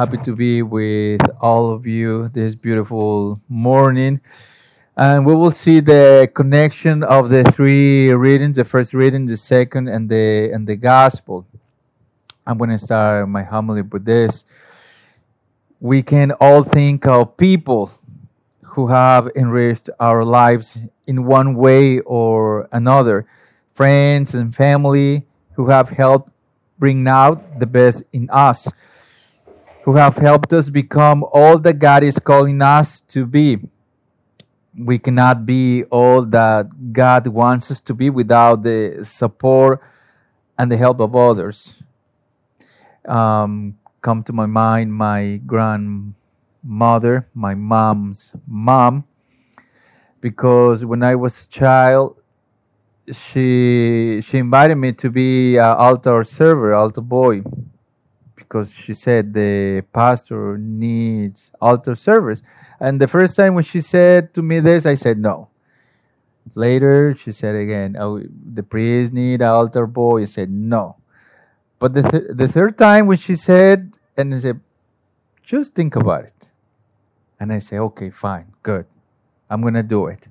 Happy to be with all of you this beautiful morning. And we will see the connection of the three readings, the first reading, the second, and the and the gospel. I'm going to start my homily with this. We can all think of people who have enriched our lives in one way or another, friends and family who have helped bring out the best in us who have helped us become all that God is calling us to be. We cannot be all that God wants us to be without the support and the help of others. Um, come to my mind my grandmother, my mom's mom, because when I was a child, she she invited me to be an altar server, altar boy because she said the pastor needs altar service. And the first time when she said to me this, I said no. Later, she said again, oh, the priest need altar boy. I said no. But the, th- the third time when she said, and I said, just think about it. And I say, okay, fine, good. I'm going to do it.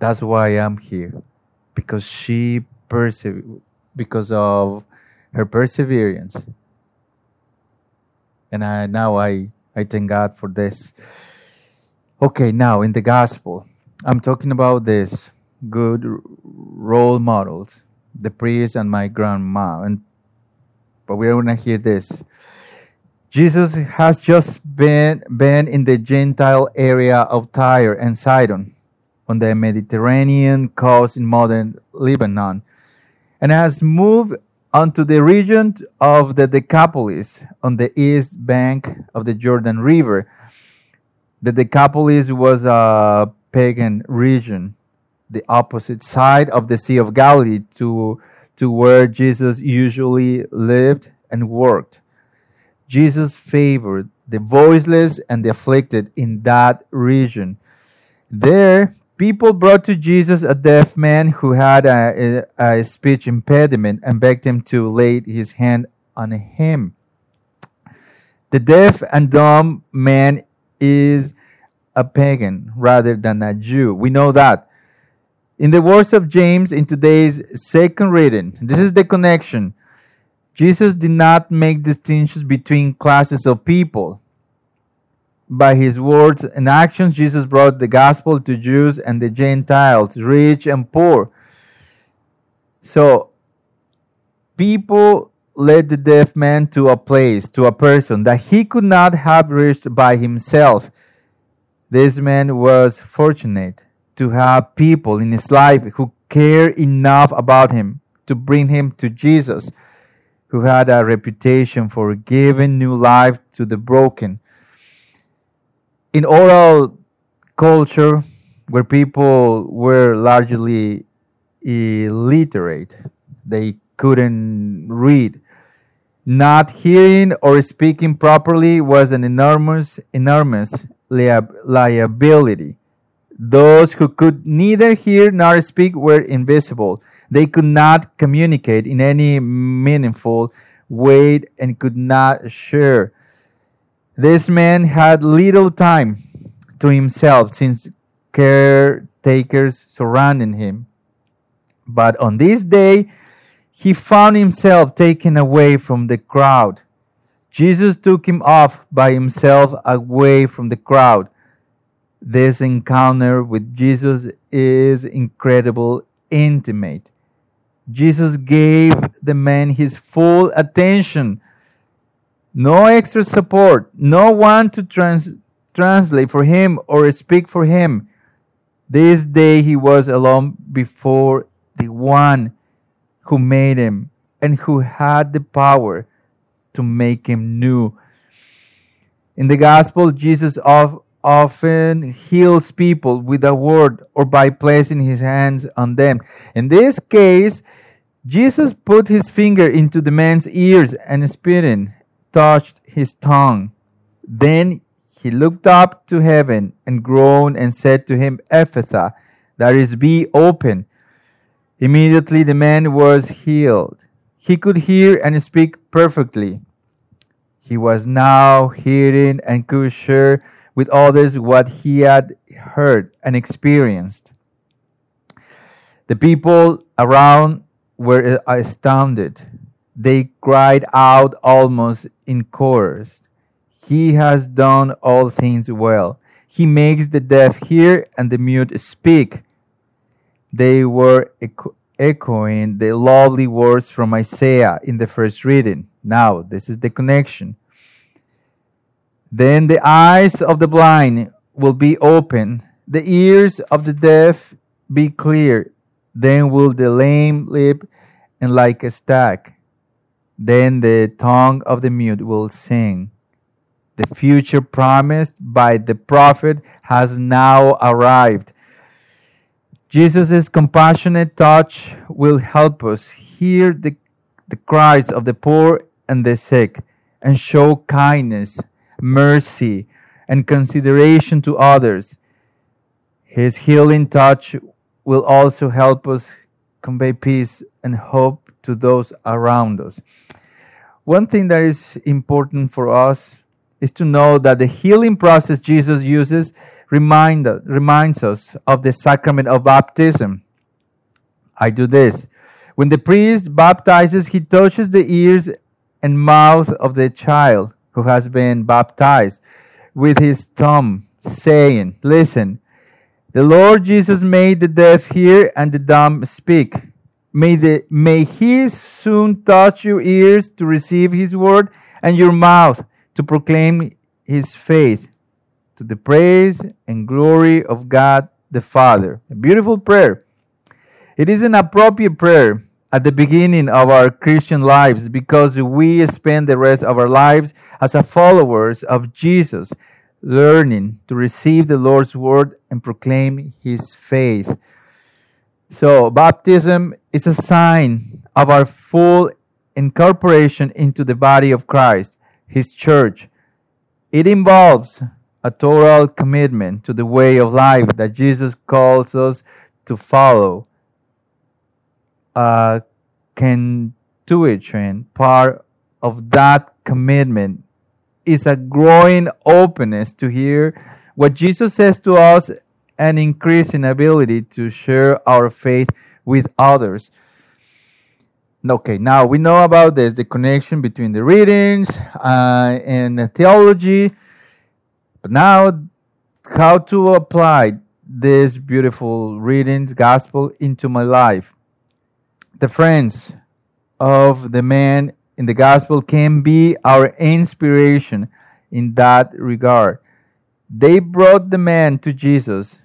That's why I'm here. Because she persevered, because of her perseverance and I, now I, I thank God for this. Okay, now in the gospel, I'm talking about this good role models, the priest and my grandma, and but we're gonna hear this. Jesus has just been been in the Gentile area of Tyre and Sidon, on the Mediterranean coast in modern Lebanon, and has moved unto the region of the Decapolis on the east bank of the Jordan River. The Decapolis was a pagan region, the opposite side of the Sea of Galilee to, to where Jesus usually lived and worked. Jesus favored the voiceless and the afflicted in that region. There, People brought to Jesus a deaf man who had a, a, a, speech impediment and begged him to lay his hand on him. The deaf and dumb man is a pagan rather than a Jew. We know that. In the words of James in today's second reading, this is the connection. Jesus did not make distinctions between classes of people by his words and actions, Jesus brought the gospel to Jews and the Gentiles, rich and poor. So, people led the deaf man to a place, to a person that he could not have reached by himself. This man was fortunate to have people in his life who cared enough about him to bring him to Jesus, who had a reputation for giving new life to the broken in oral culture where people were largely illiterate, they couldn't read. Not hearing or speaking properly was an enormous, enormous liability. Those who could neither hear nor speak were invisible. They could not communicate in any meaningful way and could not share this man had little time to himself since caretakers surrounded him. But on this day, he found himself taken away from the crowd. Jesus took him off by himself away from the crowd. This encounter with Jesus is incredible, intimate. Jesus gave the man his full attention no extra support, no one to trans- translate for him or speak for him. This day he was alone before the one who made him and who had the power to make him new. In the gospel, Jesus of, often heals people with a word or by placing his hands on them. In this case, Jesus put his finger into the man's ears and spitting touched his tongue. Then he looked up to heaven and groaned and said to him, Ephphatha, that is, be open. Immediately the man was healed. He could hear and speak perfectly. He was now hearing and could share with others what he had heard and experienced. The people around were astounded. They cried out almost in chorus He has done all things well. He makes the deaf hear and the mute speak. They were echo- echoing the lovely words from Isaiah in the first reading. Now, this is the connection. Then the eyes of the blind will be open, the ears of the deaf be clear. Then will the lame leap and like a stag. Then the tongue of the mute will sing. The future promised by the prophet has now arrived. Jesus' compassionate touch will help us hear the, the cries of the poor and the sick and show kindness, mercy, and consideration to others. His healing touch will also help us convey peace and hope to those around us. One thing that is important for us is to know that the healing process Jesus uses remind, reminds us of the sacrament of baptism. I do this. When the priest baptizes, he touches the ears and mouth of the child who has been baptized with his thumb, saying, Listen, the Lord Jesus made the deaf hear and the dumb speak. May, the, may he soon touch your ears to receive his word and your mouth to proclaim his faith to the praise and glory of God the Father. A beautiful prayer. It is an appropriate prayer at the beginning of our Christian lives because we spend the rest of our lives as followers of Jesus, learning to receive the Lord's word and proclaim his faith. So, baptism is a sign of our full incorporation into the body of Christ his church. It involves a total commitment to the way of life that Jesus calls us to follow. Uh, a continuation part of that commitment is a growing openness to hear what Jesus says to us and increasing ability to share our faith with others. Okay, now we know about this the connection between the readings uh, and the theology, but now how to apply this beautiful readings, gospel into my life. The friends of the man in the gospel can be our inspiration in that regard. They brought the man to Jesus,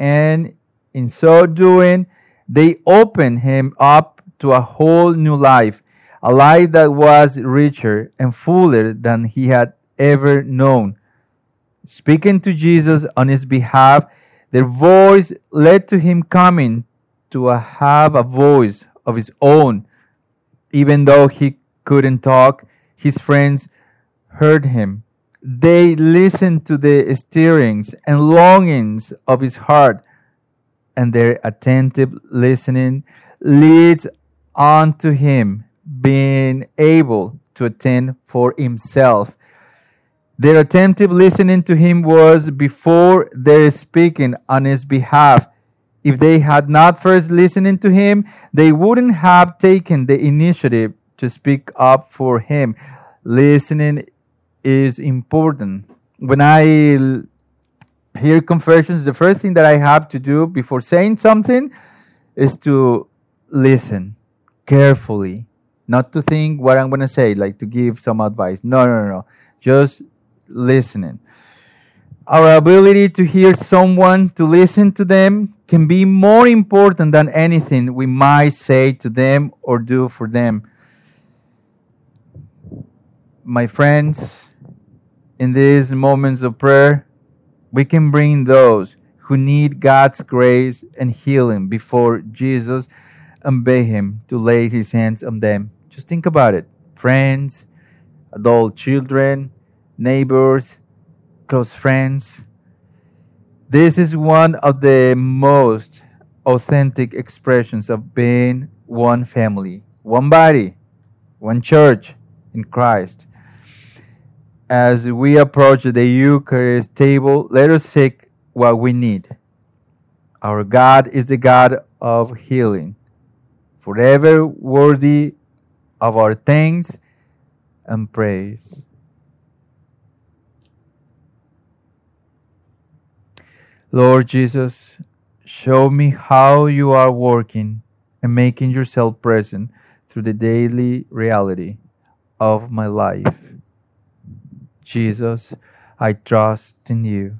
and in so doing, they opened him up to a whole new life, a life that was richer and fuller than he had ever known. Speaking to Jesus on his behalf, their voice led to him coming to have a voice of his own. Even though he couldn't talk, his friends heard him. They listened to the stirrings and longings of his heart, and their attentive listening leads unto him, being able to attend for himself. Their attentive listening to him was before their speaking on his behalf. If they had not first listened to him, they wouldn't have taken the initiative to speak up for him. Listening is important. When I hear confessions, the first thing that I have to do before saying something is to listen carefully, not to think what I'm going to say, like to give some advice. No, no, no, Just listening. Our ability to hear someone, to listen to them, can be more important than anything we might say to them or do for them. My friends, in these moments of prayer, we can bring those who need God's grace and healing before Jesus and beg him to lay his hands on them. Just think about it friends, adult children, neighbors, close friends. This is one of the most authentic expressions of being one family, one body, one church in Christ. As we approach the Eucharist table, let us seek what we need. Our God is the God of healing, forever worthy of our thanks and praise. Lord Jesus, show me how you are working and making yourself present through the daily reality of my life. Jesus, I trust in you.